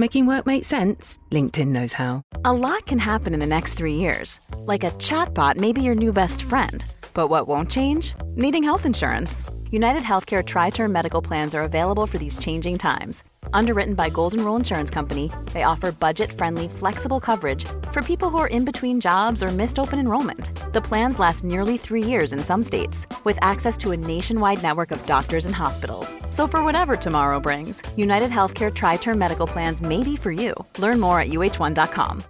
Making work make sense? LinkedIn knows how. A lot can happen in the next three years. Like a chatbot may be your new best friend. But what won't change? Needing health insurance. United Healthcare Tri Term Medical Plans are available for these changing times. Underwritten by Golden Rule Insurance Company, they offer budget friendly, flexible coverage for people who are in between jobs or missed open enrollment. The plans last nearly three years in some states, with access to a nationwide network of doctors and hospitals. So, for whatever tomorrow brings, United Healthcare Tri Term Medical Plans may be for you. Learn more at uh1.com.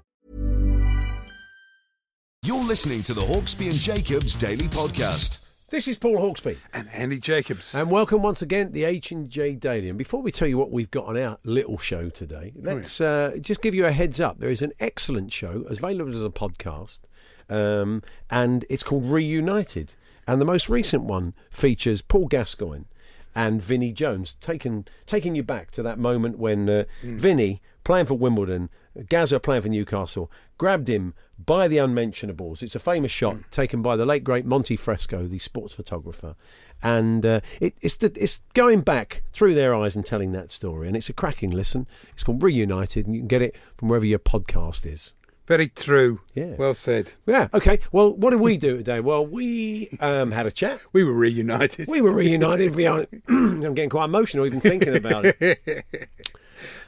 You're listening to the Hawksby and Jacobs Daily Podcast. This is Paul Hawksby. And Andy Jacobs. And welcome once again to the H and J Daily. And before we tell you what we've got on our little show today, let's uh, just give you a heads up. There is an excellent show available as a podcast, um, and it's called Reunited. And the most recent one features Paul Gascoigne and Vinnie Jones, taking taking you back to that moment when uh, Vinnie playing for Wimbledon, Gazza playing for Newcastle, grabbed him by the unmentionables. It's a famous shot taken by the late great Monty Fresco, the sports photographer, and uh, it, it's the, it's going back through their eyes and telling that story. And it's a cracking listen. It's called Reunited, and you can get it from wherever your podcast is. Very true. Yeah. Well said. Yeah. Okay. Well, what did we do today? Well, we um, had a chat. We were reunited. We were reunited. We are, I'm getting quite emotional even thinking about it.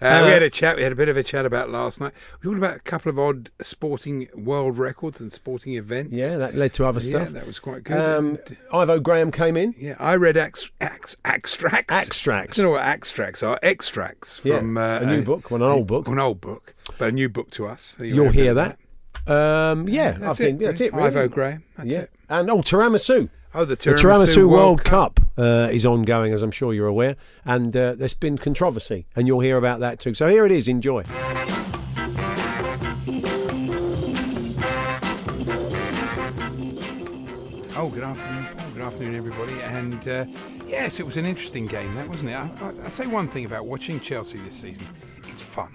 Uh, we had a chat. We had a bit of a chat about last night. We talked about a couple of odd sporting world records and sporting events. Yeah, that led to other Yeah, stuff. that was quite good. Um, And, Ivo Graham came in. yeah, I read ax, ax, extracts. Extracts. I don't know what extracts are. Extracts from uh, a new book, well, an old book. An old book, but a new book to us. So You'll have a bit hear of that. Um, yeah, That's I think it, that's it. Really. Ivo Graham. That's yeah, it. and oh, tiramisu. Oh, the The Tiramisu, Tiramisu World, Cup, uh, is ongoing, as I'm sure you're aware, and uh, there's been controversy, and you'll hear about that too. So here it is. Enjoy. Oh, good afternoon, Paul. Good afternoon, everybody. And uh, yes, it was an interesting game, that wasn't it? I, I, I'll say one thing about watching Chelsea this season: it's fun.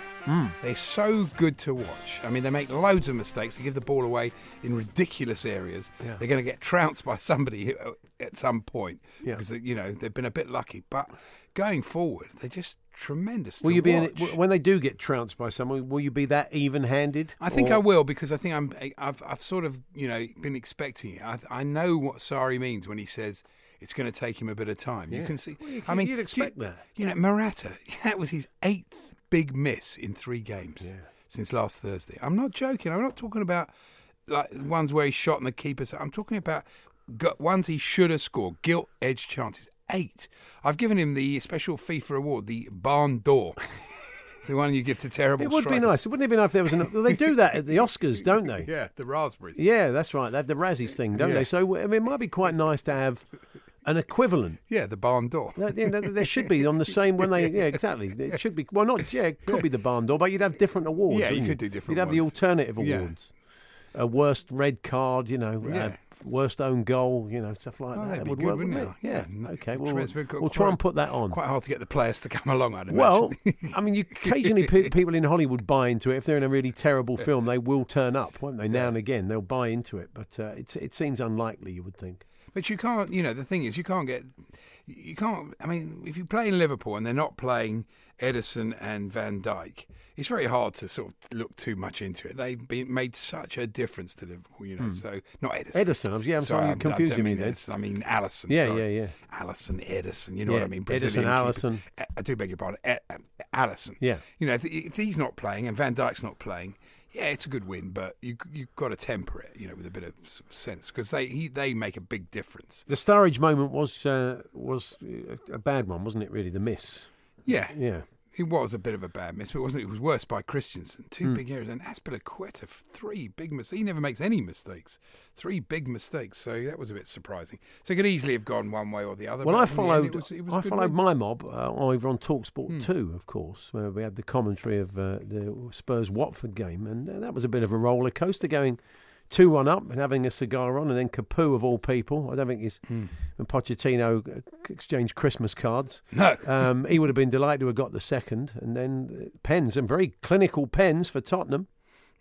They're so good to watch. I mean, they make loads of mistakes. They give the ball away in ridiculous areas. They're going to get trounced by somebody uh, at some point Yeah. because you know they've been a bit lucky. But going forward, they're just tremendous. Will you be when they do get trounced by someone? Will you be that even-handed? I think Or- I will because I think I'm. I've, I've sort of you know been expecting it. I, I know what Sarri means when he says it's going to take him a bit of time. You can see. Well, you I mean, you'd do you- expect that. You know, Morata. That was his eighth big miss in three games since last Thursday. I'm not joking. I'm not talking about like ones where he shot and the keeper. I'm talking about ones he should have scored. Gilt edge chances. Eight. I've given him the special FIFA award, the Barn Door. The one you give to terrible. It would be nice. It Wouldn't it be nice if there was an? Well, they do that at the Oscars, don't they? Yeah, the raspberries. Yeah, that's right. They have the Razzies thing, don't Yeah. they? So I mean, it might be quite nice to have an equivalent. Yeah, the barn door. No, yeah, no, there should be on the same when they yeah exactly it should be well not yeah it could be the barn door but you'd have different awards Yeah, you could do different you'd have the ones. alternative Yeah. awards a worst red card you know uh, worst own goal you know stuff like Oh, that that'd be would good, work wouldn't it? yeah, no, okay well, we'll, we'll try and put that on Quite hard to get the players to come along, I'd imagine. well, I mean, you, occasionally pe- people in Hollywood buy into it. If they're in a really terrible film, they will turn up, won't they? Now and again, they'll buy into it, but uh, it's, it seems unlikely. You would think. But you can't. You know, the thing is, you can't get. You can't. I mean, if you play in Liverpool and they're not playing Edison and Van Dijk, it's very hard to sort of look too much into it. They've been, made such a difference to Liverpool. You know, so not Edison. Edison, yeah, I'm sorry, you're I'm- confusing me. Edison, I mean Alisson. Yeah, sorry. yeah, yeah. Alisson, Edison. You know Yeah, what I mean? Edison, Brazilian keepers. Alisson. Eh, I do beg your pardon. E- um, Alisson. Yeah. You know, if, if he's not playing and Van Dijk's not playing, yeah, it's a good win, but you you've got to temper it, you know, with a bit of sense because they he, they make a big difference. The Sturridge moment was uh, was uh, a bad one, wasn't it? Really, the miss. Yeah, Yeah. It was a bit of a bad miss, but it wasn't. It was worse by Christensen. Two big errors and Azpilicueta three big mistakes. He never makes any mistakes. Three big mistakes, so that was a bit surprising. So it could easily have gone one way or the other. Well, I the end, followed. it was- it was I followed my mob uh, over on Talksport Hmm. two, of course, where we had the commentary of uh, the Spurs Watford game, and uh, that was a bit of a roller coaster, going two one up and having a cigar on, and then Capoue of all people. I don't think he's Hmm. when Pochettino exchanged Christmas cards. No. Um, he would have been delighted to have got the second, and then uh, pens and very clinical pens for Tottenham.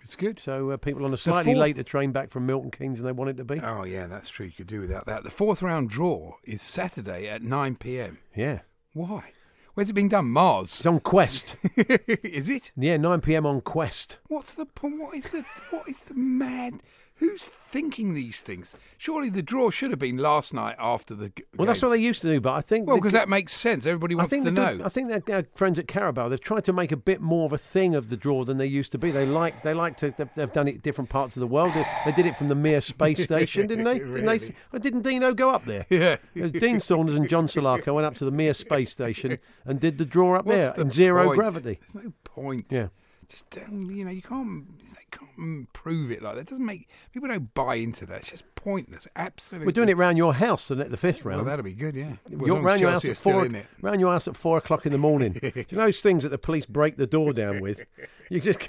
It's good. So uh, people on a slightly fourth- later train back from Milton Keynes than they wanted to be. Oh yeah, that's true. You could do without that. The fourth round draw is Saturday at nine p.m. Yeah, Why? Where's it being done? Mars. it's on Quest. is it? yeah, nine p.m. on Quest. What's the point? What is the what is the mad? Who's thinking these things? Surely the draw should have been last night after the. g- Well, that's what they used to do, but I think Well, because that makes sense. Everybody wants to the good- know. I think our friends at Carabao they've tried to make a bit more of a thing of the draw than they used to be. They like they like to they've, done it different parts of the world. They, they did it from the Mir space station, didn't they? Didn't they? Really? Didn't Dino go up there? Yeah. Uh, Dean Saunders and John Salako went up to the Mir space station and did the draw up What's there the in zero point? gravity. There's no point. Yeah. Just don't, you know, you can't, you can't prove it like that. It doesn't make people don't buy into that. It's just pointless. Absolutely. We're doing it round your house the, the fifth Well, round. that'll be good. Yeah. Well, You're round your house at four. Round your house at four o'clock in the morning. Do you know those things that the police break the door down with? You just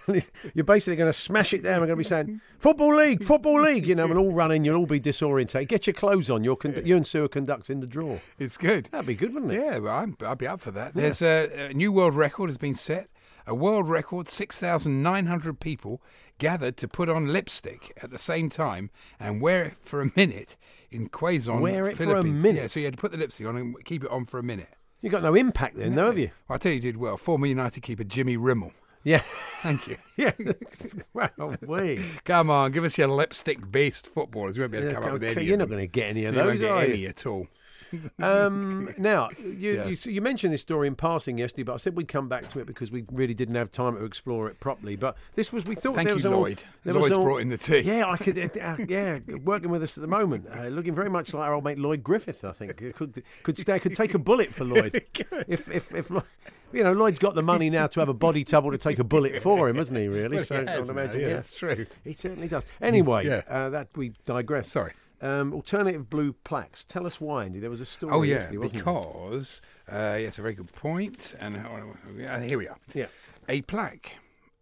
you're basically going to smash it down. We're going to be saying football league, football league. You know, and all running. You'll all be disorientated. Get your clothes on. You're con- you and Sue are conducting the draw. It's good. That'd be good, wouldn't it? Yeah, well, I'm, I'd be up for that. There's a, a new world record has been set. A world record: six thousand nine hundred people gathered to put on lipstick at the same time and wear it for a minute in Quezon, Wear it for a minute? Yeah, so you had to put the lipstick on and keep it on for a minute. You got no impact then, though, have you? Well, I tell you, you did well. Former United keeper Jimmy Rimmel. Yeah. Thank you. yeah. well, we. Come on, give us your lipstick-based footballers. You won't be able to come up with any. you're of not them. going to get any of You won't those, get are any you? at all. Um, now, you, Yeah. you, so you mentioned this story in passing yesterday, but I said we'd come back to it because we really didn't have time to explore it properly. But this was we thought Thank there you, was all, Lloyd. There Lloyd's was all, brought in the tea. Yeah, I could. Uh, uh, yeah, working with us at the moment, uh, looking very much like our old mate Lloyd Griffith. I think could could stay, could take a bullet for Lloyd. if if if. You know, Lloyd's got the money now to have a body double to take a bullet for him, hasn't he? Really? Well, he so I has would imagine, yeah, yeah, that's true. He certainly does. Anyway, Yeah. uh, that we digress. Sorry. Um, alternative blue plaques. Tell us why, Andy. There was a story. Oh yeah, because uh, yeah, it's a very good point. And uh, here we are. Yeah. a plaque,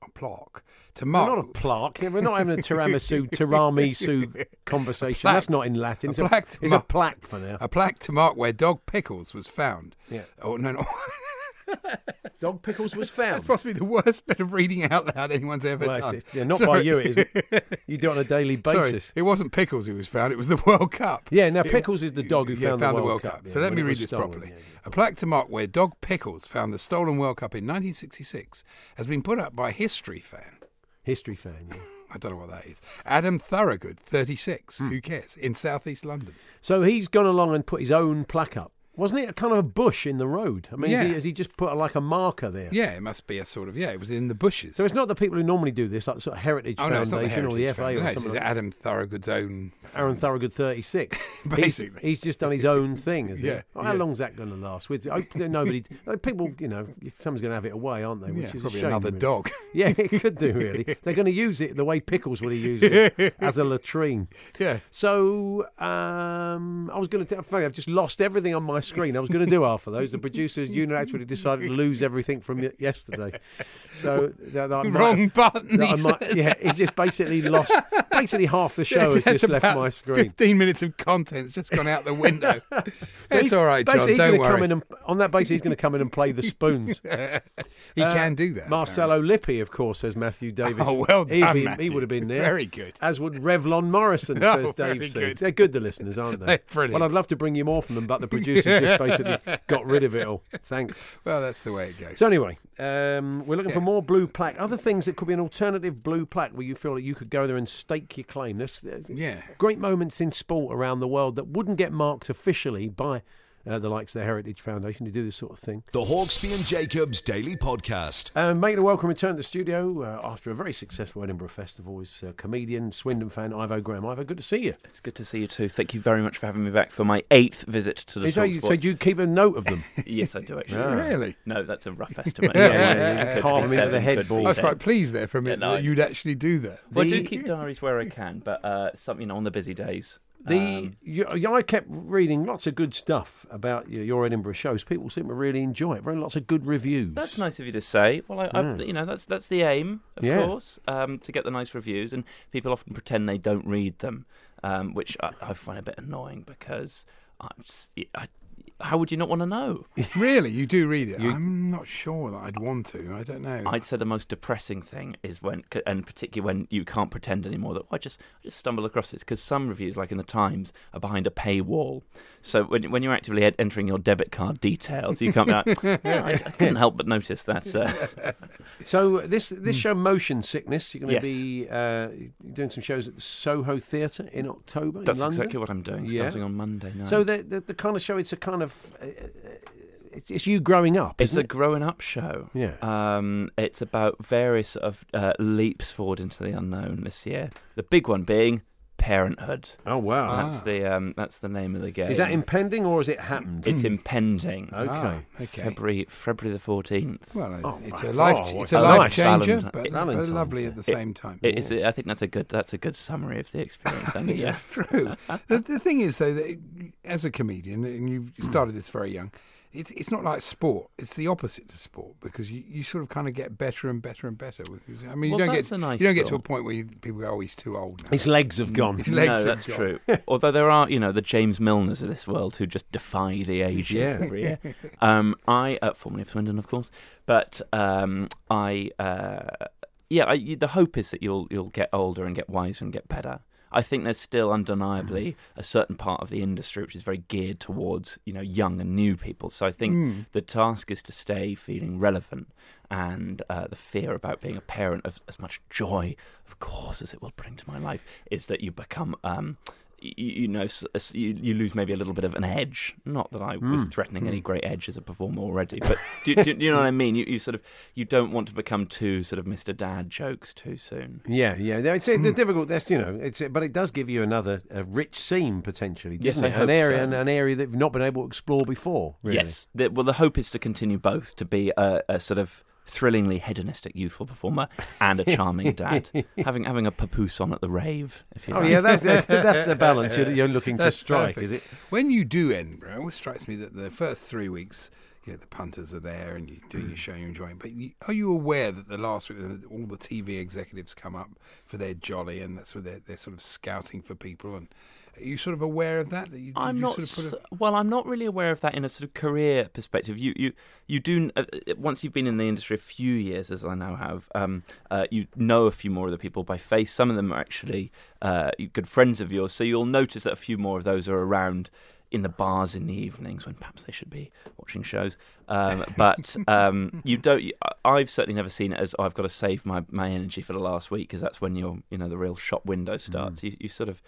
a plaque to We're mark. not a plaque. We're not having a tiramisu, tiramisu conversation. Plaque. That's not in Latin. A It's plaque to it's a plaque for now. a plaque to mark where dog pickles was found. Yeah. Oh no, no. Dog pickles was found. That's possibly the worst bit of reading out loud anyone's ever Well, done. yeah, not by you, it isn't. You do it on a daily Sorry, basis. it wasn't Pickles who was found; it was the World Cup. Yeah, now Pickles is the dog who yeah, found, the World, Cup. So yeah, let me read this stolen, properly. A plaque to mark where Dog Pickles found the stolen World Cup in 1966 has been put up by history fan. History fan. Yeah. I don't know what that is. Adam Thorogood, 36. Hmm. Who cares? In southeast London. So he's gone along and put his own plaque up. Wasn't it a kind of a bush in the road? I mean, has, he, has he just put like a marker there? Yeah, it must be a sort of yeah. It was in the bushes. So it's not the people who normally do this, like the sort of Heritage oh no, not the Foundation or the FA or no, it's something. like. Adam Thorogood's own. Aaron Thorogood, 36. Basically. He's, he's just done his own thing? Yeah, Well, how yeah. long's that going to last? With I hope that nobody, people, you know, someone's going to have it away, aren't they? Which Yeah, is probably a shame, another really. dog. Yeah, it could do really. They're going to use it the way Pickles would have used it as a latrine. Yeah. So um, I was going to. I've just lost everything on my screen. I was going to do half of those. The producers unilaterally decided to lose everything from yesterday. So that, that Wrong button. that might- yeah, it's just basically lost. Basically, half the show has just left my screen. Fifteen minutes of content's just gone out the window. It's all right, John. Basically, Don't worry. Come in and, on that basis, he's going to come in and play the spoons. he Uh, can do that. Marcello Lippi, of course, says Matthew Davis. Oh, well done, be- He would have been there. Very good. As would Revlon Morrison, Oh, says very Dave. good. They're good, the listeners, aren't they? They're brilliant. Well, I'd love to bring you more from them, but the producers just basically got rid of it all. Thanks. Well, that's the way it goes. So anyway, um, we're looking for more blue plaque. Other things that could be an alternative blue plaque where you feel that you could go there and stake your claim. There's uh, Yeah. great moments in sport around the world that wouldn't get marked officially by uh, the likes of the Heritage Foundation, to do this sort of thing. The Hawksby and Jacobs Daily Podcast. Um, making a welcome return to the studio uh, after a very successful Edinburgh Festival is uh, comedian, Swindon fan Ivo Graham. Ivo, good to see you. It's good to see you too. Thank you very much for having me back for my eighth visit to the Is that so Talksport. do you keep a note of them? Yes, I do actually. Ah. Really? No, that's a rough estimate. Yeah, Yeah, yeah, yeah. Could Carve them into the seven, headboard. I was quite pleased there for a minute no, that you'd actually do that. Well, I do keep diaries where I can, but uh, some, you know, on the busy days. The um, you, you- I kept reading lots of good stuff about your, your Edinburgh shows. People seem to really enjoy it. Very lots of good reviews. That's nice of you to say. Well, I, I, Mm. you know, that's that's the aim, of Yeah. course, um, to get the nice reviews, and people often pretend they don't read them, um, which I, I find a bit annoying because I'm just, I, how would you not want to know? really, you do read it. You- I'm not sure that I'd want to. I don't know. I'd say the most depressing thing is when, and particularly when you can't pretend anymore that "Oh, I just I just stumble across it. Because some reviews, like in the Times, are behind a paywall. So when when you're actively ed- entering your debit card details, you can't be like, yeah, I, I couldn't help but notice that. Uh, So this this show, Motion Sickness, you're going to Yes. be uh, doing some shows at the Soho Theatre in October that's in London. exactly what I'm doing, Yeah. starting on Monday night. So the, the the kind of show, it's a kind of uh, it's, it's you growing up. it's a it? growing up show. Yeah. Um, it's about various of uh, leaps forward into the unknown this year. The big one being parenthood. oh wow. That's the um, that's the name of the game. Is that impending or has it happened? It's impending. Okay. Ah, okay. February February the fourteenth. Well, Oh, it's right. a life. Oh, it's what a a life nice changer, Valentine- but, but Valentine's lovely at the Day. same time. It is. I think that's a good. That's a good summary of the experience. Andy, yeah. True. the, the thing is, though, that as a comedian, and you've started this very young, it's it's not like sport. It's the opposite to sport because you, you sort of kind of get better and better and better. I mean, you Well, don't get nice you don't get to a point where you, people go, "Oh, he's too old." Now. His legs have gone. His legs no, have that's gone. true. Although there are, you know, the James Milners of this world who just defy the ages Yeah. every year. Um, I, uh, formerly of Swindon, of course, but um, I, uh, yeah, I, the hope is that you'll you'll get older and get wiser and get better. I think there's still undeniably a certain part of the industry which is very geared towards you know young and new people. So I think the task is to stay feeling relevant, and uh, the fear about being a parent of as much joy, of course, as it will bring to my life, is that you become. Um, you, know, you, lose maybe a little bit of an edge. Not that I was threatening any great edge as a performer already, but do, do, you know what I mean? You, you sort of you don't want to become too sort of Mr. Dad jokes too soon. Yeah, yeah. It's uh, the difficult. That's you know. It's but it does give you another a rich scene potentially. Yes, it? hope an area so. an, an area that you've not been able to explore before. Really. Yes. The, well, the hope is to continue both to be a, a sort of thrillingly hedonistic youthful performer and a charming dad, having having a papoose on at the rave. If you Oh like. yeah, that's that's, that's the balance you're, you're looking to strike, perfect. is it? When you do Edinburgh, it always strikes me that the first three weeks, you know, the punters are there and you're doing Mm. your show, you're enjoying. it. But you, are you aware that the last week, all the TV executives come up for their jolly, and that's where they're, they're sort of scouting for people? And are you sort of aware of that? That you, I'm you not. Sort of put a, well, I'm not really aware of that in a sort of career perspective. You, you, you do. Uh, uh, once you've been in the industry a few years, as I now have, um, uh, you know a few more of the people by face. Some of them are actually uh, good friends of yours, so you'll notice that a few more of those are around in the bars in the evenings when perhaps they should be watching shows. Um, but um, you don't. I've certainly never seen it as oh, I've got to save my, my energy for the last week because that's when your you know the real shop window starts. You, you sort of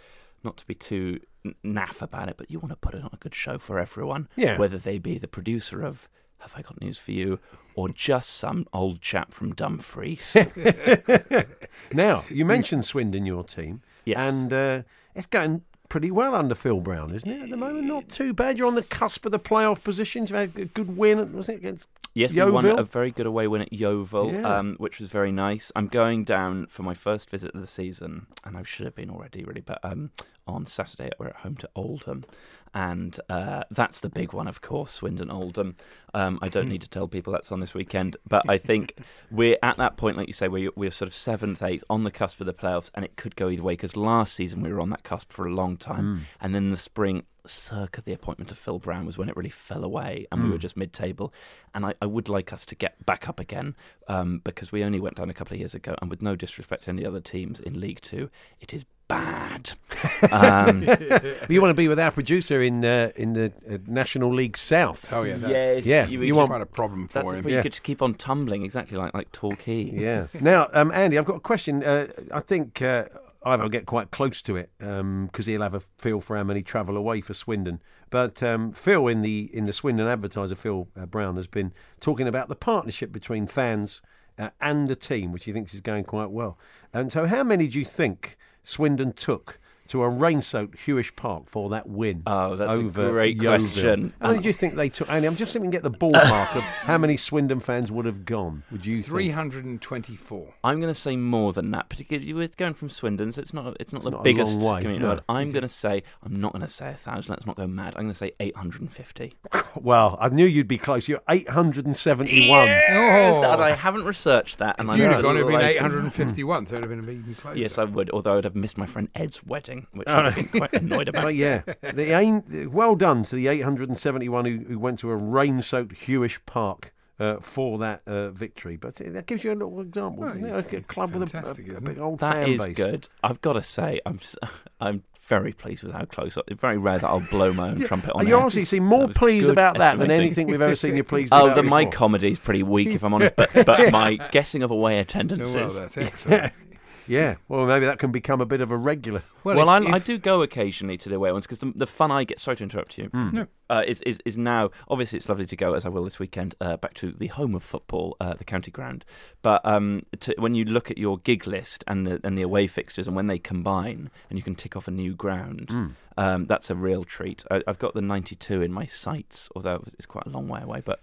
not to be too naff about it, but you want to put it on a good show for everyone. Yeah. Whether they be the producer of Have I Got News for You or just some old chap from Dumfries. Now you mentioned Swindon, your team, Yes. and uh, it's going pretty well under Phil Brown, isn't it? At the moment, not too bad. You're on the cusp of the playoff positions. You've had a good win, was it against? Yes, we won a very good away win at Yeovil, Yeah. um, which was very nice. I'm going down for my first visit of the season, and I should have been already, really, but um, on Saturday we're at home to Oldham, and uh, that's the big one, of course, Swindon Oldham. Um, I don't need to tell people that's on this weekend, but I think we're at that point, like you say, where we're sort of seventh, eighth, on the cusp of the playoffs, and it could go either way. Because last season we were on that cusp for a long time, and then the spring circa the appointment of Phil Brown was when it really fell away and we were just mid table. And I, I would like us to get back up again um, because we only went down a couple of years ago. And with no disrespect to any other teams in League Two, it is bad. um, You want to be with our producer in uh, in the uh, National League South. oh yeah, that's, yes, Yeah, you, you you want- quite a problem for That's him. Yeah. you could just keep on tumbling exactly like like Torquay. Yeah. now, um, Andy, I've got a question. Uh, I think uh, Ivo get quite close to it because he'll have a feel for how many travel away for Swindon. But um, Phil in the in the Swindon Advertiser, Phil uh, Brown, has been talking about the partnership between fans uh, and the team, which he thinks is going quite well. And so, how many do you think Swindon took? To a rain-soaked Huish Park for that win. Oh, that's a great Yeovil? question. How many do you think they took? Andy, I'm just thinking get the ballpark of how many Swindon fans would have gone. Would you? 324. I'm going to say more than that, particularly with going from Swindon, so it's not it's not the not biggest way, community. no. I'm going to say I'm not going to say a thousand. Let's not go mad. I'm going to say 850. Well, I knew you'd be close. You're 871. Oh. And I haven't researched that, and If I'm you'd have gone, it would little have been 851, so it would have been even closer. Yes, I would. Although I'd have missed my friend Ed's wedding, which I'd have been quite annoyed about. But yeah, the aim, well done to the 871 who, who went to a rain-soaked Huish Park uh, for that uh, victory. But that gives you a little example. Well, yeah, Like a it's club with a, a, a big old That fan is base. good. I've got to say, I'm s- I'm very pleased with how close. It's very rare that I'll blow my own trumpet on And you air. honestly seem more pleased about that than anything we've ever seen you pleased Oh, about. the my comedy is pretty weak, if I'm honest. But, but my guessing of away Oh, attendances. well, that's excellent. Yeah, well, maybe that can become a bit of a regular. Well, if- I, I do go occasionally to the away ones because the, the fun I get. Sorry to interrupt you. Uh, is, is is now obviously it's lovely to go as I will this weekend uh, back to the home of football, uh, the county ground. But um, to, when you look at your gig list and the and the away fixtures and when they combine and you can tick off a new ground, um, that's a real treat. I, I've got the 92 in my sights, although it's quite a long way away. But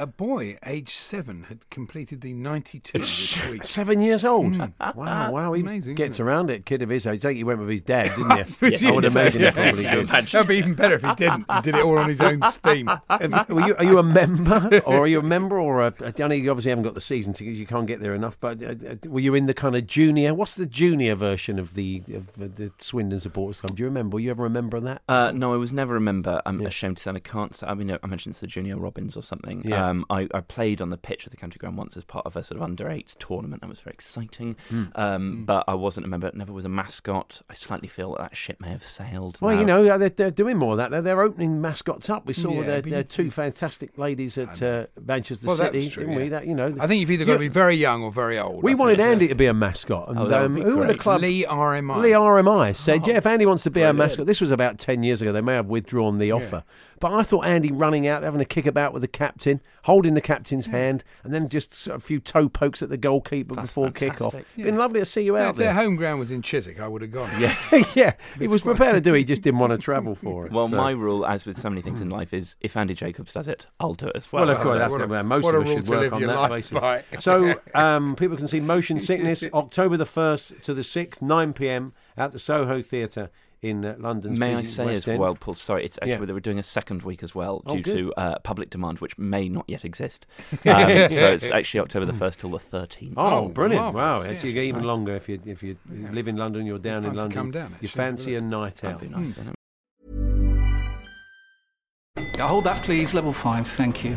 A boy, aged seven, had completed the 92 this week. Seven years old. Wow, wow. He Amazing, gets isn't it? around it. Kid of his age. I think he went with his dad, didn't you? Yes, I would imagine yes, he probably did. That'd be even better if he didn't. He did it all on his own steam. Have you- are, you, are you a member, or are you a member, or a, I know you obviously haven't got the season tickets, you can't get there enough. But uh, uh, were you in the kind of junior? What's the junior version of the of uh, the Swindon Supporters Club? Do you remember? Were you ever a member of that? Uh, no, I was never a member. I'm Yeah. ashamed to say I can't. Say, I mean, I mentioned it's the Junior Robins or something. Yeah. Um, I, I played on the pitch of the country ground once as part of a sort of under eights tournament. That was very exciting. Hmm. Um, But I wasn't a member. Never was a mascot. I slightly feel that, that ship may have sailed. Well, you know, uh, they're, they're doing more of that. They're, they're opening mascots up. We saw Yeah, their, their two fantastic ladies at uh, Manchester Well, City, true, didn't we? That you know, I think you've either got to be very young or very old. we I wanted think. Andy to be a mascot, and Oh, um, be who were the club? Leigh RMI. Leigh RMI said, Oh, yeah, if Andy wants to be our mascot, this was about 10 years ago. They may have withdrawn the offer. But I thought Andy running out, having a kick about with the captain, holding the captain's hand, and then just sort of a few toe pokes at the goalkeeper That's before kick-off. fantastic. Been lovely to see you Yeah, out if their home ground was in Chiswick, I would have gone. Yeah. yeah, he was quite- prepared to do it. He just didn't want to travel for it. Well, So- my rule, as with so many things in life, is if Andy Jacobs does it, I'll do it as well. Well, of course, What that's a- the- well, most what of a us should work on that life basis. by. So um, people can see Motion Sickness October the 1st to the 6th, 9 p.m. at the Soho Theatre in uh, London's May I say West as End. well, Paul? Sorry, it's actually Yeah. they were doing a second week as well Oh, due good. to uh, public demand, which may not yet exist. Um, so it's actually October the first till the thirteenth. Oh, Oh, brilliant! Wow, marvellous, actually, yeah. you get even Nice. longer if you if you live in London, you're down in London. come down, actually, you actually, fancy a night out. That'd be nice. isn't it? Yeah, hold that, please. Level five, thank you.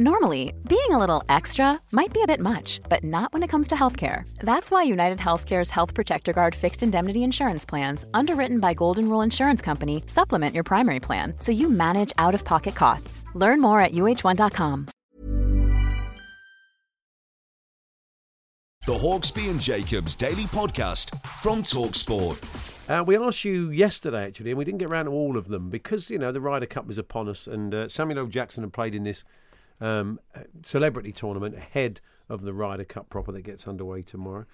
Normally, being a little extra might be a bit much, but not when it comes to healthcare. That's why United Healthcare's Health Protector Guard fixed indemnity insurance plans, underwritten by Golden Rule Insurance Company, supplement your primary plan so you manage out of pocket costs. Learn more at uh1.com. The Hawksby and Jacobs Daily Podcast from Talksport. Uh, we asked you yesterday, actually, and we didn't get around to all of them because you know the Ryder Cup was upon us, and uh, Samuel L. Jackson had played in this um, uh, celebrity tournament ahead of the Ryder Cup proper that gets underway tomorrow.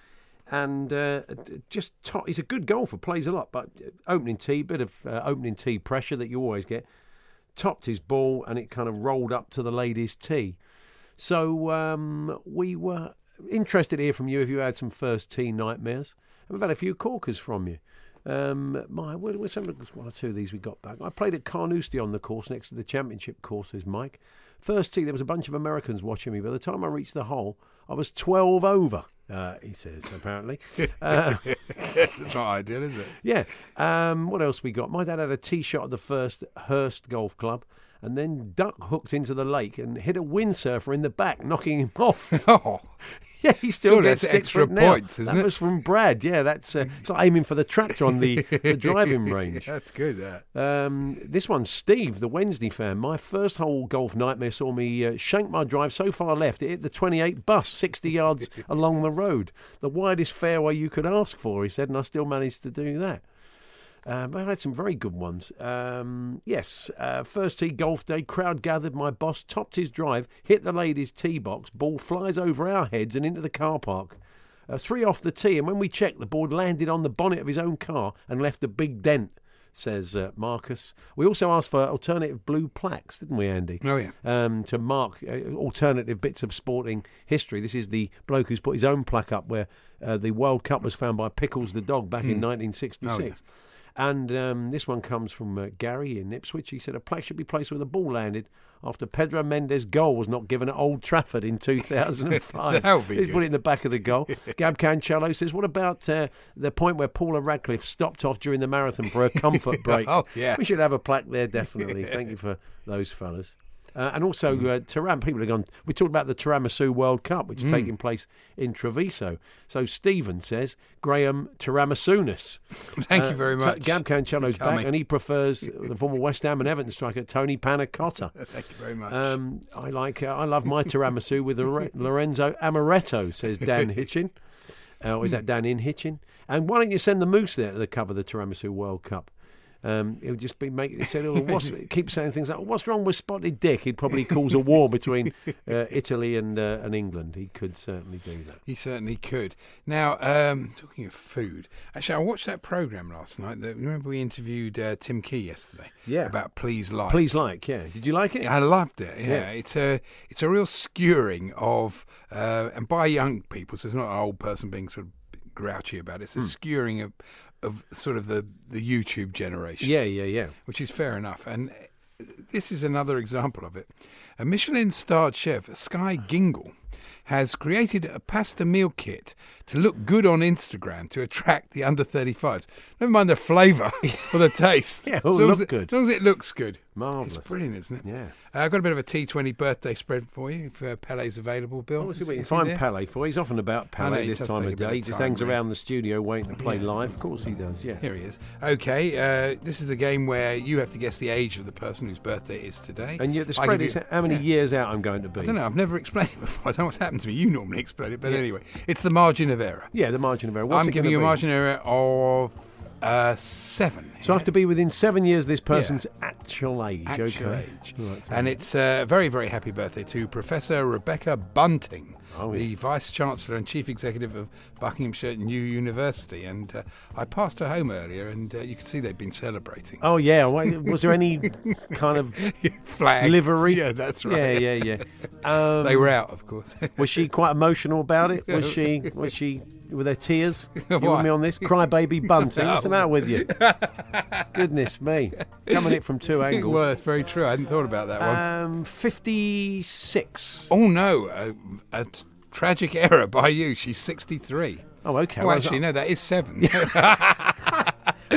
and uh, just top, he's a good golfer, plays a lot, but opening tee, bit of uh, opening tee pressure that you always get. Topped his ball and it kind of rolled up to the ladies' tee. So um, we were interested to hear from you if you had some first tee nightmares. And we've had a few corkers from you. Um, my, where, where's some one or two of these we got back? I played at Carnoustie on the course next to the championship course. There's Mike. First tee, there was a bunch of Americans watching me. By the time I reached the hole, I was 12 over. Uh, he says apparently. Uh, not ideal, is it? yeah. Um, what else we got? My dad had a tee shot at the first Hurst Golf Club, and then duck hooked into the lake and hit a windsurfer in the back, knocking him off. Oh, Yeah, he still gets extra it now. points, isn't that it? was from Brad. Yeah, that's uh, it's like aiming for the tractor on the, the driving range. that's good. That. Um, this one, Steve, the Wednesday fan. My first hole golf nightmare saw me uh, shank my drive so far left it hit the 28 bus 60 yards along the road. The widest fairway you could ask for, he said, and I still managed to do that. Um, I had some very good ones. Um, yes, uh, first tee golf day, crowd gathered. My boss topped his drive, hit the ladies' tee box, ball flies over our heads and into the car park. Uh, three off the tee, and when we checked, the board landed on the bonnet of his own car and left a big dent. Says uh, Marcus. We also asked for alternative blue plaques, didn't we, Andy? Oh, yeah. um, to mark uh, alternative bits of sporting history. This is the bloke who's put his own plaque up where uh, the World Cup was found by Pickles the dog back in 1966. Oh, yeah. And um, this one comes from uh, Gary in Ipswich. He said a plaque should be placed where the ball landed after Pedro Mendes' goal was not given at Old Trafford in 2005. That would be He's good. put it in the back of the goal. Gab Cancello says, what about uh, the point where Paula Radcliffe stopped off during the marathon for a comfort break? Oh, yeah. We should have a plaque there, definitely. Thank you for those fellas. Uh, and also, Mm. uh, Tiram, people have gone. We talked about the Tiramisu World Cup, which is Mm. taking place in Treviso. So Stephen says Graham Tiramisunas. Thank you very T- much. Gab Cancello's back, and he prefers the former West Ham and Everton striker Tony Panacotta. Thank you very much. Um, I like. Uh, I love my tiramisu with Lore- Lorenzo Amaretto, says Dan Hitchin. Uh, or is that Dan in Hitchin? And why don't you send the moose there to the cover of the Tiramisu World Cup? Um, it would just be make. He said, oh, what's, keep saying things like, "What's wrong with Spotted Dick?" He'd probably cause a war between uh, Italy and uh, and England. He could certainly do that. He certainly could. Now, um, talking of food, actually, I watched that program last night. That, remember, we interviewed uh, Tim Key yesterday. Yeah. About Please Like. Please like, yeah. Did you like it? I loved it. Yeah, Yeah. it's a it's a real skewering of uh, and by young people. So it's not an old person being sort of grouchy about it. It's a skewering of of sort of the the YouTube generation. Yeah, yeah, yeah. which is fair enough. And uh, this is another example of it. A Michelin starred chef, Skye Gyngell, has created a pasta meal kit to look good on Instagram to attract the under 35s. Never mind the flavour or the taste. Yeah, it'll as long look as it, good. As long as it looks good. Marvellous. It's brilliant, isn't it? Yeah. Uh, I've got a bit of a T20 birthday spread for you if uh, Pele's available, Bill. We'll see what you can find there? Pele for. He's often about know, Pele this time of day. He just time, hangs really. around the studio waiting to play Yeah, live. Of course he does, yeah. Here he is. Okay, uh, this is the game where you have to guess the age of the person whose birthday it is today. And yet the spread is you- how many yeah. years out I'm going to be. I don't know. I've never explained it before. I what's happened to me. You normally explain it, but anyway, it's the margin of error. Yeah, the margin of error. What's I'm giving you a be? margin of error of uh, seven. So I have to be within seven years of this person's actual age. Actual okay. age. Right, And it's a very, very happy birthday to Professor Rebecca Bunting, Oh, the Vice Chancellor and Chief Executive of Buckinghamshire New University. And uh, I passed her home earlier, and uh, you can see they've been celebrating. Oh yeah. Was there any kind of Flag. livery? Yeah, that's right. Yeah, yeah, yeah. Um, They were out, of course. Was she quite emotional about it? Was she? Was she? Were there tears? You with me on this? Crybaby bunting. What's the matter with you? Goodness me. Coming at it from two angles. well, it's very true. I hadn't thought about that one. Um, fifty-six. Oh no, a, a t- tragic error by you. She's 63. Oh, okay. Oh, Well, actually, no, that is seven.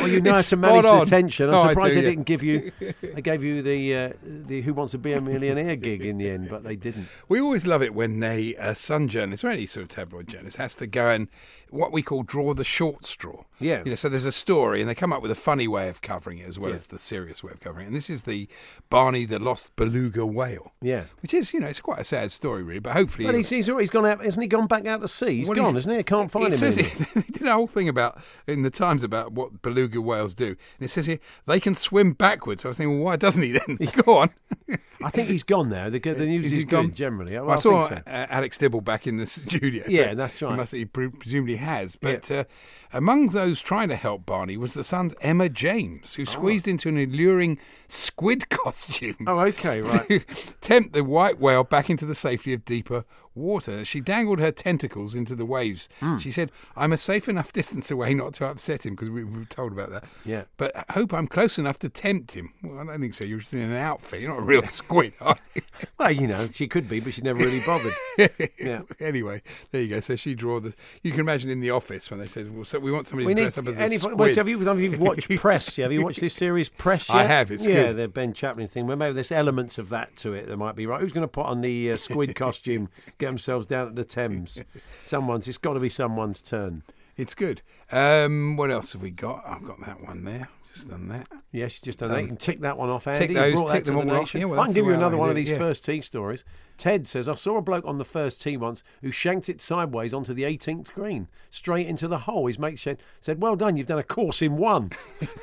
Well, you know how to manage the tension. I'm I surprised do, they yeah. didn't give you. They gave you the uh, the Who Wants to Be a Millionaire gig in the end, but they didn't. we always love it when a uh, Sun journalist or any sort of tabloid journalist has to go and what we call draw the short straw. Yeah. You know, so there's a story, and they come up with a funny way of covering it as well Yeah. as the serious way of covering it. And this is the Barney the Lost Beluga Whale. Yeah. Which is, you know, it's quite a sad story, really. But hopefully, But he's, he's, he's gone out, hasn't he gone back out to sea? He's Well, gone, isn't he? I can't find him says anymore. they did a whole thing about in the Times about what beluga whales do, and it says here they can swim backwards. So I was thinking, well, why doesn't he then? Go on. I think he's gone now. The, the news Is is, he gone? generally. Well, I, I saw so. uh, Alex Dibble back in the studio. so Yeah, that's He right. must he pre- presumably has. But uh, among those trying to help Barney was the Sun's Emma James, who squeezed into an alluring squid costume. Oh, okay, right. to tempt the white whale back into the safety of deeper water. She dangled her tentacles into the waves. Hmm. She said, I'm a safe enough distance away not to upset him, because we we were told about that. Yeah. But I hope I'm close enough to tempt him. Well, I don't think so. You're just in an outfit. You're not a real squid, are you? Well, you know, she could be, but she never really bothered. Yeah. Anyway, there you go. So she drew the. You can imagine in the office when they said, "Well, so we want somebody We to dress up as a any, squid." well, have, you, have you watched Press? Have you watched this series Press? I yet? have, it's yeah, good. the Ben Chaplin thing. Well, maybe there's elements of that to it that might be right. Who's going to put on the uh, squid costume, get themselves down at the Thames? Someone's. It's got to be someone's turn. It's good. Um, what else have we got? I've got that one there. Just done that. Yes, you just done that. You can tick that one off, Andy. You those, brought that tick to them the all off. nation. Yeah, well, I can give you another one of these yeah. first tee stories. Ted says, I saw a bloke on the first tee once who shanked it sideways onto the 18th green, straight into the hole. His mate said, said Well done, you've done a course in one.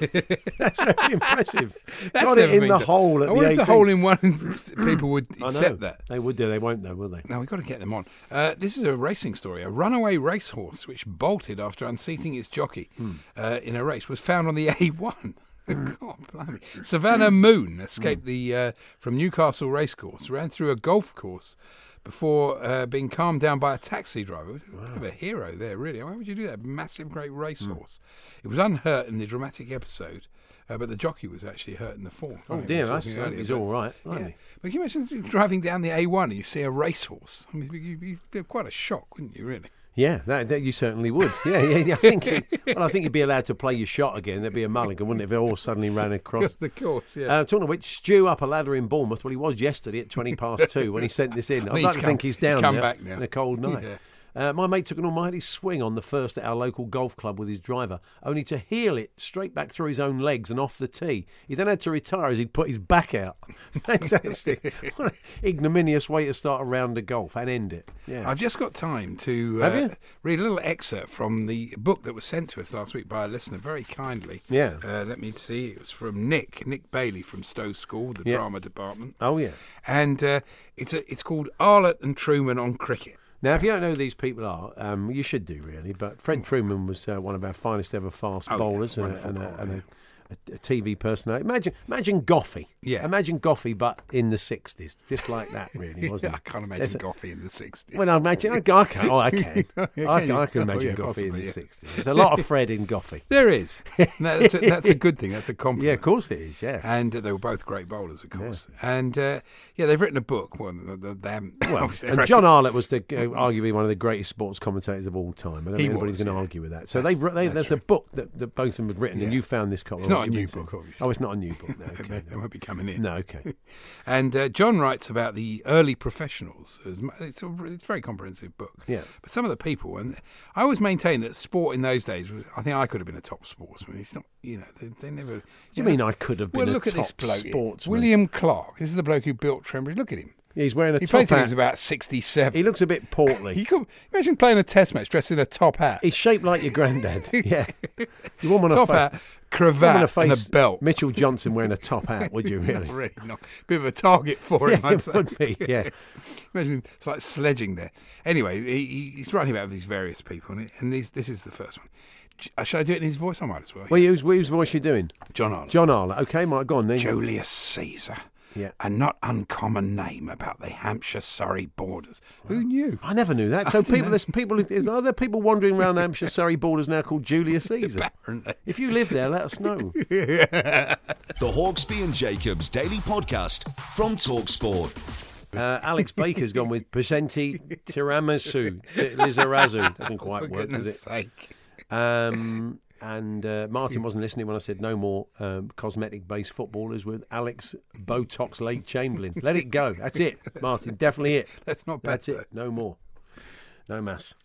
That's very impressive. That's Got it in the done. hole at I the if the hole in one people would accept that. They would do. They won't, though, will they? No, we've got to get them on. Uh, this is a racing story. A runaway racehorse which bolted after unseating its jockey Hmm. uh, in a race was found on the A1. God, blimey. Savannah Moon Hmm. escaped the uh, from Newcastle Racecourse, ran through a golf course before uh, being calmed down by a taxi driver. Kind of a hero there, really. Why would you do that? Massive, great racehorse. Hmm. It was unhurt in the dramatic episode, uh, but the jockey was actually hurt in the fall. Oh, we dear, that's- earlier, he's all right, Yeah. he? But can you imagine driving down the A1 and you see a racehorse? I mean, you'd be quite a shock, wouldn't you, really? Yeah, that, that you certainly would. Yeah, yeah, yeah. I think. well, I think you'd be allowed to play your shot again. There'd be a mulligan, wouldn't it? If it all suddenly ran across. the course, yeah. Uh, talking of which, Stew up a ladder in Bournemouth. Well, he was yesterday at 20 past two when he sent this in. I'd He's like to think he's he's down come there back now. in a cold night. Yeah. Uh, my mate took an almighty swing on the first at our local golf club with his driver, only to heel it straight back through his own legs and off the tee. He then had to retire as he'd put his back out. Fantastic. what an ignominious way to start a round of golf and end it. Yeah. I've just got time to uh, read a little excerpt from the book that was sent to us last week by a listener very kindly. Yeah. Uh, let me see. It was from Nick, Nick Bailey from Stowe School, the Yeah. drama department. oh, yeah. And uh, it's a, it's called Arlott and Trueman on cricket. Now, if you don't know who these people are, um, you should do really. But Fred Trueman was uh, one of our finest ever fast Oh, yeah, bowlers and, a, and, a, and a, a, a TV personality. Imagine, imagine Goffy. Yeah. Imagine Goffy, but in the sixties, just like that, really, wasn't I it? can't There's imagine a- Goffy in the 60s. Well, I imagine. I, I can. Oh, I can. Yeah, I, can? I can Oh, imagine yeah, Goffy in the yeah. sixties. There's a lot of Fred in Goffy. There is. No, that's, a, that's a good thing. That's a compliment. Yeah, of course it is. Yeah. And uh, they were both great bowlers, of course. And uh, yeah, they've written a book. Well, they, haven't. Well, and John Arlott was the, uh, arguably one of the greatest sports commentators of all time. I don't He think anybody's going to yeah. argue with that. So they, they, that's there's a book that, that both of them have written, and you found this copy. Not a new book, obviously. Oh, it's not a new book. No, okay. they won't be coming in. no, okay. And uh, John writes about the early professionals. It's a, it's a very comprehensive book. Yeah. But some of the people, and I always maintain that sport in those days was. I think I could have been a top sportsman. It's not, you know, they, they never. Do you mean I could have been Well, a look at top this bloke, sportsman? William Clarke. This is the bloke who built Trent Bridge. Look at him. Yeah, he's wearing a He top played till he hat. was about sixty-seven. He looks a bit portly. You could imagine playing a test match dressed in a top hat, He's shaped like your granddad. yeah. You want top to hat, You wouldn't cravat, to and a belt. Mitchell Johnson wearing a top hat, would you really? Not really, not. Bit of a target for him, yeah, I'd it say. would be. Yeah. Imagine it's like sledging there. Anyway, he, he- he's writing about with these various people, and, and these, this is the first one. Uh, I do it in his voice? I might as well. Well, whose, whose voice are you doing? John Arnold. John Arlott. Okay, Mike, go on then. Julius Caesar. Yeah. A not uncommon name about the Hampshire Surrey borders. Who knew? I never knew that. So people, know. there's people. Is, are there people wandering around Hampshire, Surrey borders now called Julius Caesar? Apparently. If you live there, let us know. The Hawksby and Jacobs Daily Podcast from Talksport. Uh, Alex Baker's gone with Presenti Tiramisu. T- Lizarazu. Doesn't quite For work, does goodness it? sake. Um, and uh, Martin wasn't listening when I said no more um, cosmetic-based footballers with Alex Botox Lake Chamberlain. Let it go. That's it, Martin. Definitely it. That's not bad. That's it. No more. No mass.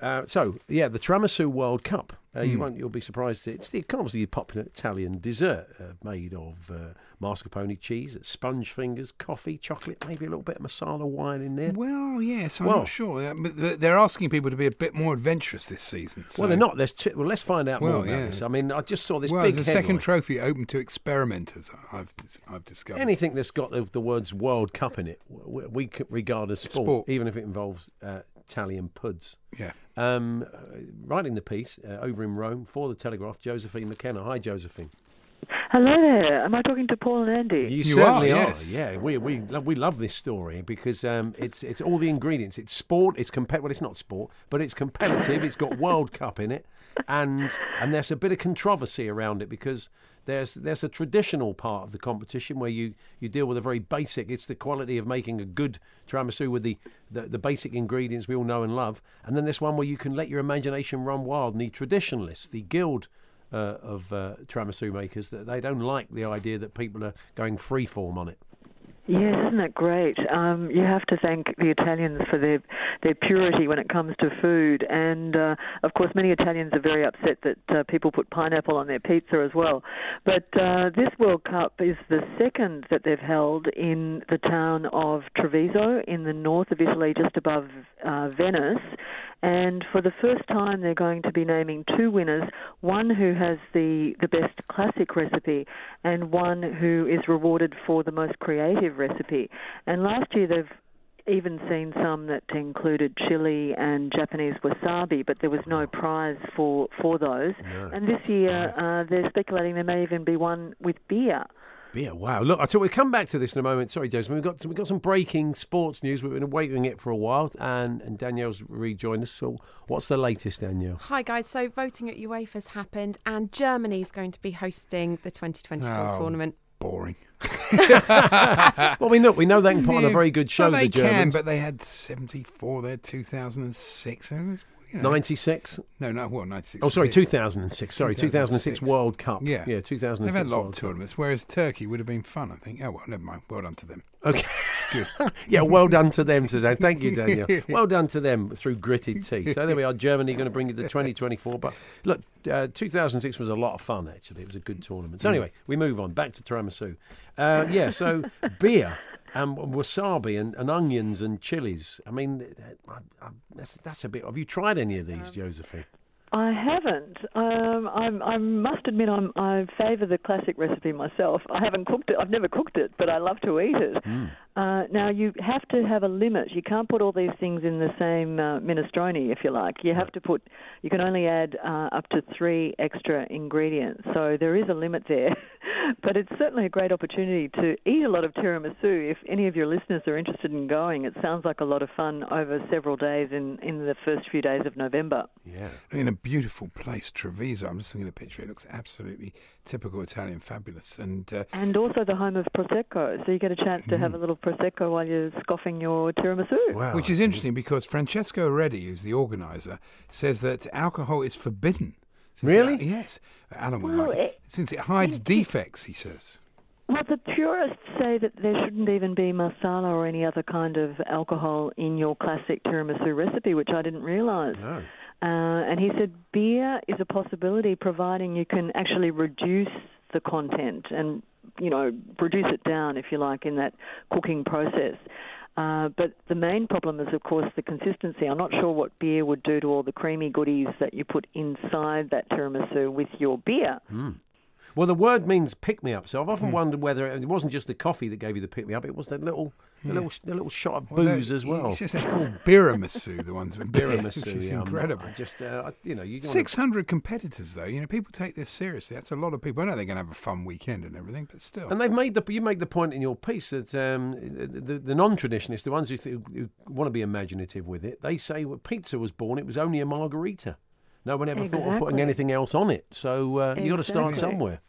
Uh, so yeah, the tiramisu World Cup. Uh, Hmm. You won't. You'll be surprised. It's the obviously a popular Italian dessert uh, made of uh, mascarpone cheese, sponge fingers, coffee, chocolate, maybe a little bit of Marsala wine in there. Well, yes, I'm Well- not sure. Uh, but They're asking people to be a bit more adventurous this season. so- Well, they're not. There's two, well, let's find out more Well, about yeah. this. I mean, I just saw this well, big a second trophy open to experimenters. I've I've discovered. Anything that's got the, the words World Cup in it, we, we regard as sport, Sport. even if it involves uh, Italian puds. Yeah. Um, uh, writing the piece uh, over in Rome for the Telegraph, Josephine McKenna. Hi, Josephine. Hello there. Am I talking to Paul and Andy? You, You certainly are, are. Yeah, we we lo- we love this story because um, it's it's all the ingredients. It's sport. It's compet. Well, it's not sport, but it's competitive. it's got World Cup in it, and and there's a bit of controversy around it because there's there's a traditional part of the competition where you, you deal with a very basic. It's the quality of making a good tiramisu with the, the the basic ingredients we all know and love, and then there's one where you can let your imagination run wild. And the traditionalists, the guild uh, of uh, tiramisu makers that they don't like the idea that people are going freeform on it. Yes, isn't that great? Um, you have to thank the Italians for their their purity when it comes to food, and uh, of course, many Italians are very upset that uh, people put pineapple on their pizza as well. But uh, this World Cup is the second that they've held in the town of Treviso in the north of Italy, just above uh, Venice. And for the first time, they're going to be naming two winners: one who has the the best classic recipe, and one who is rewarded for the most creative recipe. And last year, they've even seen some that included chili and Japanese wasabi, but there was no prize for for those. And this year, uh, they're speculating there may even be one with beer. Beer, wow! Look, I thought we'll come back to this in a moment. Sorry, Joseph. We've got we've got some breaking sports news. We've been awaiting it for a while, and and Danielle's rejoined us. So, what's the latest, Danielle? Hi guys, so voting at UEFA's happened and Germany's going to be hosting the 2024 Oh, tournament. Boring. well, we know we know they can put on a very good show. Well, they the can, but they had 74, they had 2006. and it's, you know- 96. No, no, well, 96. Oh, sorry, 2006. Sorry, 2006 World Cup. Yeah. yeah, 2006. They've had a lot World of Cup. tournaments, whereas Turkey would have been fun, I think. Oh, well, never mind. Well done to them. Okay. Good. yeah, well done to them, Suzanne. Thank you, Daniel. well done to them through gritted teeth. So there we are, Germany going to bring you the 2024. But look, uh, 2006 was a lot of fun, actually. It was a good tournament. So anyway, we move on. Back to tiramisu. Uh, yeah, so beer and wasabi and, and onions and chilies. I mean, I, I, that's, that's a bit. Have you tried any of these, Josephine? I haven't. Um, I'm, I must admit, I'm, I favour the classic recipe myself. I haven't cooked it. I've never cooked it, but I love to eat it. Uh, now you have to have a limit. You can't put all these things in the same uh, minestrone, if you like. You have to put. You can only add uh, up to three extra ingredients. So there is a limit there. but it's certainly a great opportunity to eat a lot of tiramisu. If any of your listeners are interested in going, it sounds like a lot of fun over several days in in the first few days of November. Yeah. In a beautiful place, Treviso. I'm just looking at the picture. It looks absolutely typical Italian, fabulous. And uh, And also the home of Prosecco, so you get a chance to have a little Prosecco while you're scoffing your tiramisu. Which is interesting because Francesco Redi, who's the organizer, says that alcohol is forbidden. Since Really? It, yes. Alan would Well, like it. it- Since it hides defects, he says. Well, the purists say that there shouldn't even be Marsala or any other kind of alcohol in your classic tiramisu recipe, which I didn't realise. No. Uh, and he said beer is a possibility, providing you can actually reduce the content and you know reduce it down, if you like, in that cooking process. Uh, but the main problem is, of course, the consistency. I'm not sure what beer would do to all the creamy goodies that you put inside that tiramisu with your beer. Well, the word means pick me up. So I've often wondered whether it wasn't just the coffee that gave you the pick me up; it was the little, the little, the little shot of Well, booze as well. He says they're called biramisu, the ones with beer, Tiramisu, which is yeah, I'm incredible. I just, uh, you know, you wanna- 600 competitors, though. You know, people take this seriously. That's a lot of people. I know they're going to have a fun weekend and everything, but still. And they've made the you make the point in your piece that um, the, the non-traditionalists, the ones who, th- who want to be imaginative with it, they say when pizza was born, it was only a margarita. No one ever thought of putting anything else on it. So uh, you got to start somewhere.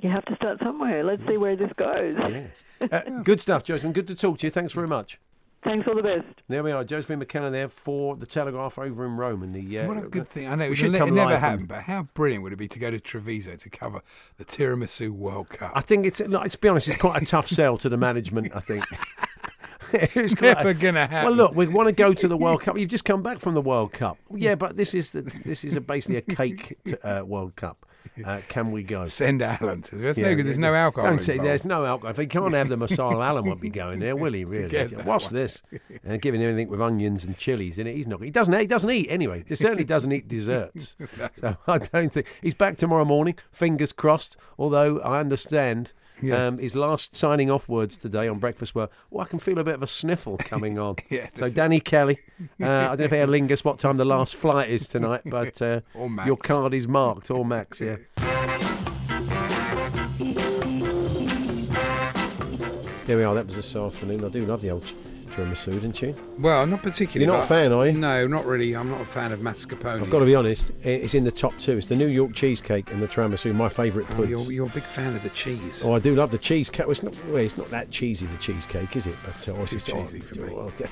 You have to start somewhere. Let's see where this goes. Yeah. Uh, good stuff, Josephine. Good to talk to you. Thanks very much. Thanks, all the best. There we are, Josephine McKenna there for the Telegraph over in Rome. And the uh, what a good thing. I know we it, should ne- it never live happened, from- but how brilliant would it be to go to Treviso to cover the Tiramisu World Cup? I think it's. Let's be honest, it's quite a tough sell to the management. I think. it's Never gonna happen. Well, look, we want to go to the World Cup. You've just come back from the World Cup. Yeah, but this is the this is a, basically a cake to, uh, World Cup. Uh, can we go? Send Alan. to- There's, Yeah, no, there's no alcohol. Don't say there's no alcohol. If he can't have the Marsala, Alan won't be going there, will he? Really? What's one. this? And giving him anything with onions and chilies in it, he's not. He doesn't. He doesn't eat anyway. He certainly doesn't eat desserts. so I don't think he's back tomorrow morning. Fingers crossed. Although I understand. Yeah. Um, his last signing off words today on breakfast were, "Well, I can feel a bit of a sniffle coming on." Yeah, so. Danny Kelly, uh, I don't know if Aer Lingus what time the last flight is tonight, but uh, your card is marked or Max. Yeah. There we are. That was this afternoon. I do love the old tiramisu, don't you? Well, I'm not particularly. You're not a fan, are you? No, not really. I'm not a fan of mascarpone. I've got to be honest. It's in the top two. It's the New York cheesecake and the tiramisu. My favourite Oh, you're, you're a big fan of the cheese. Oh, I do love the cheesecake. Well, it's not. Well, it's not that cheesy. The cheesecake, is it? But uh, it's cheesy for me. oh, okay.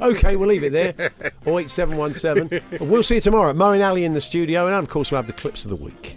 okay, we'll leave it there. 08717. We'll see you tomorrow. Mo and Ali in the studio, and of course we'll have the clips of the week.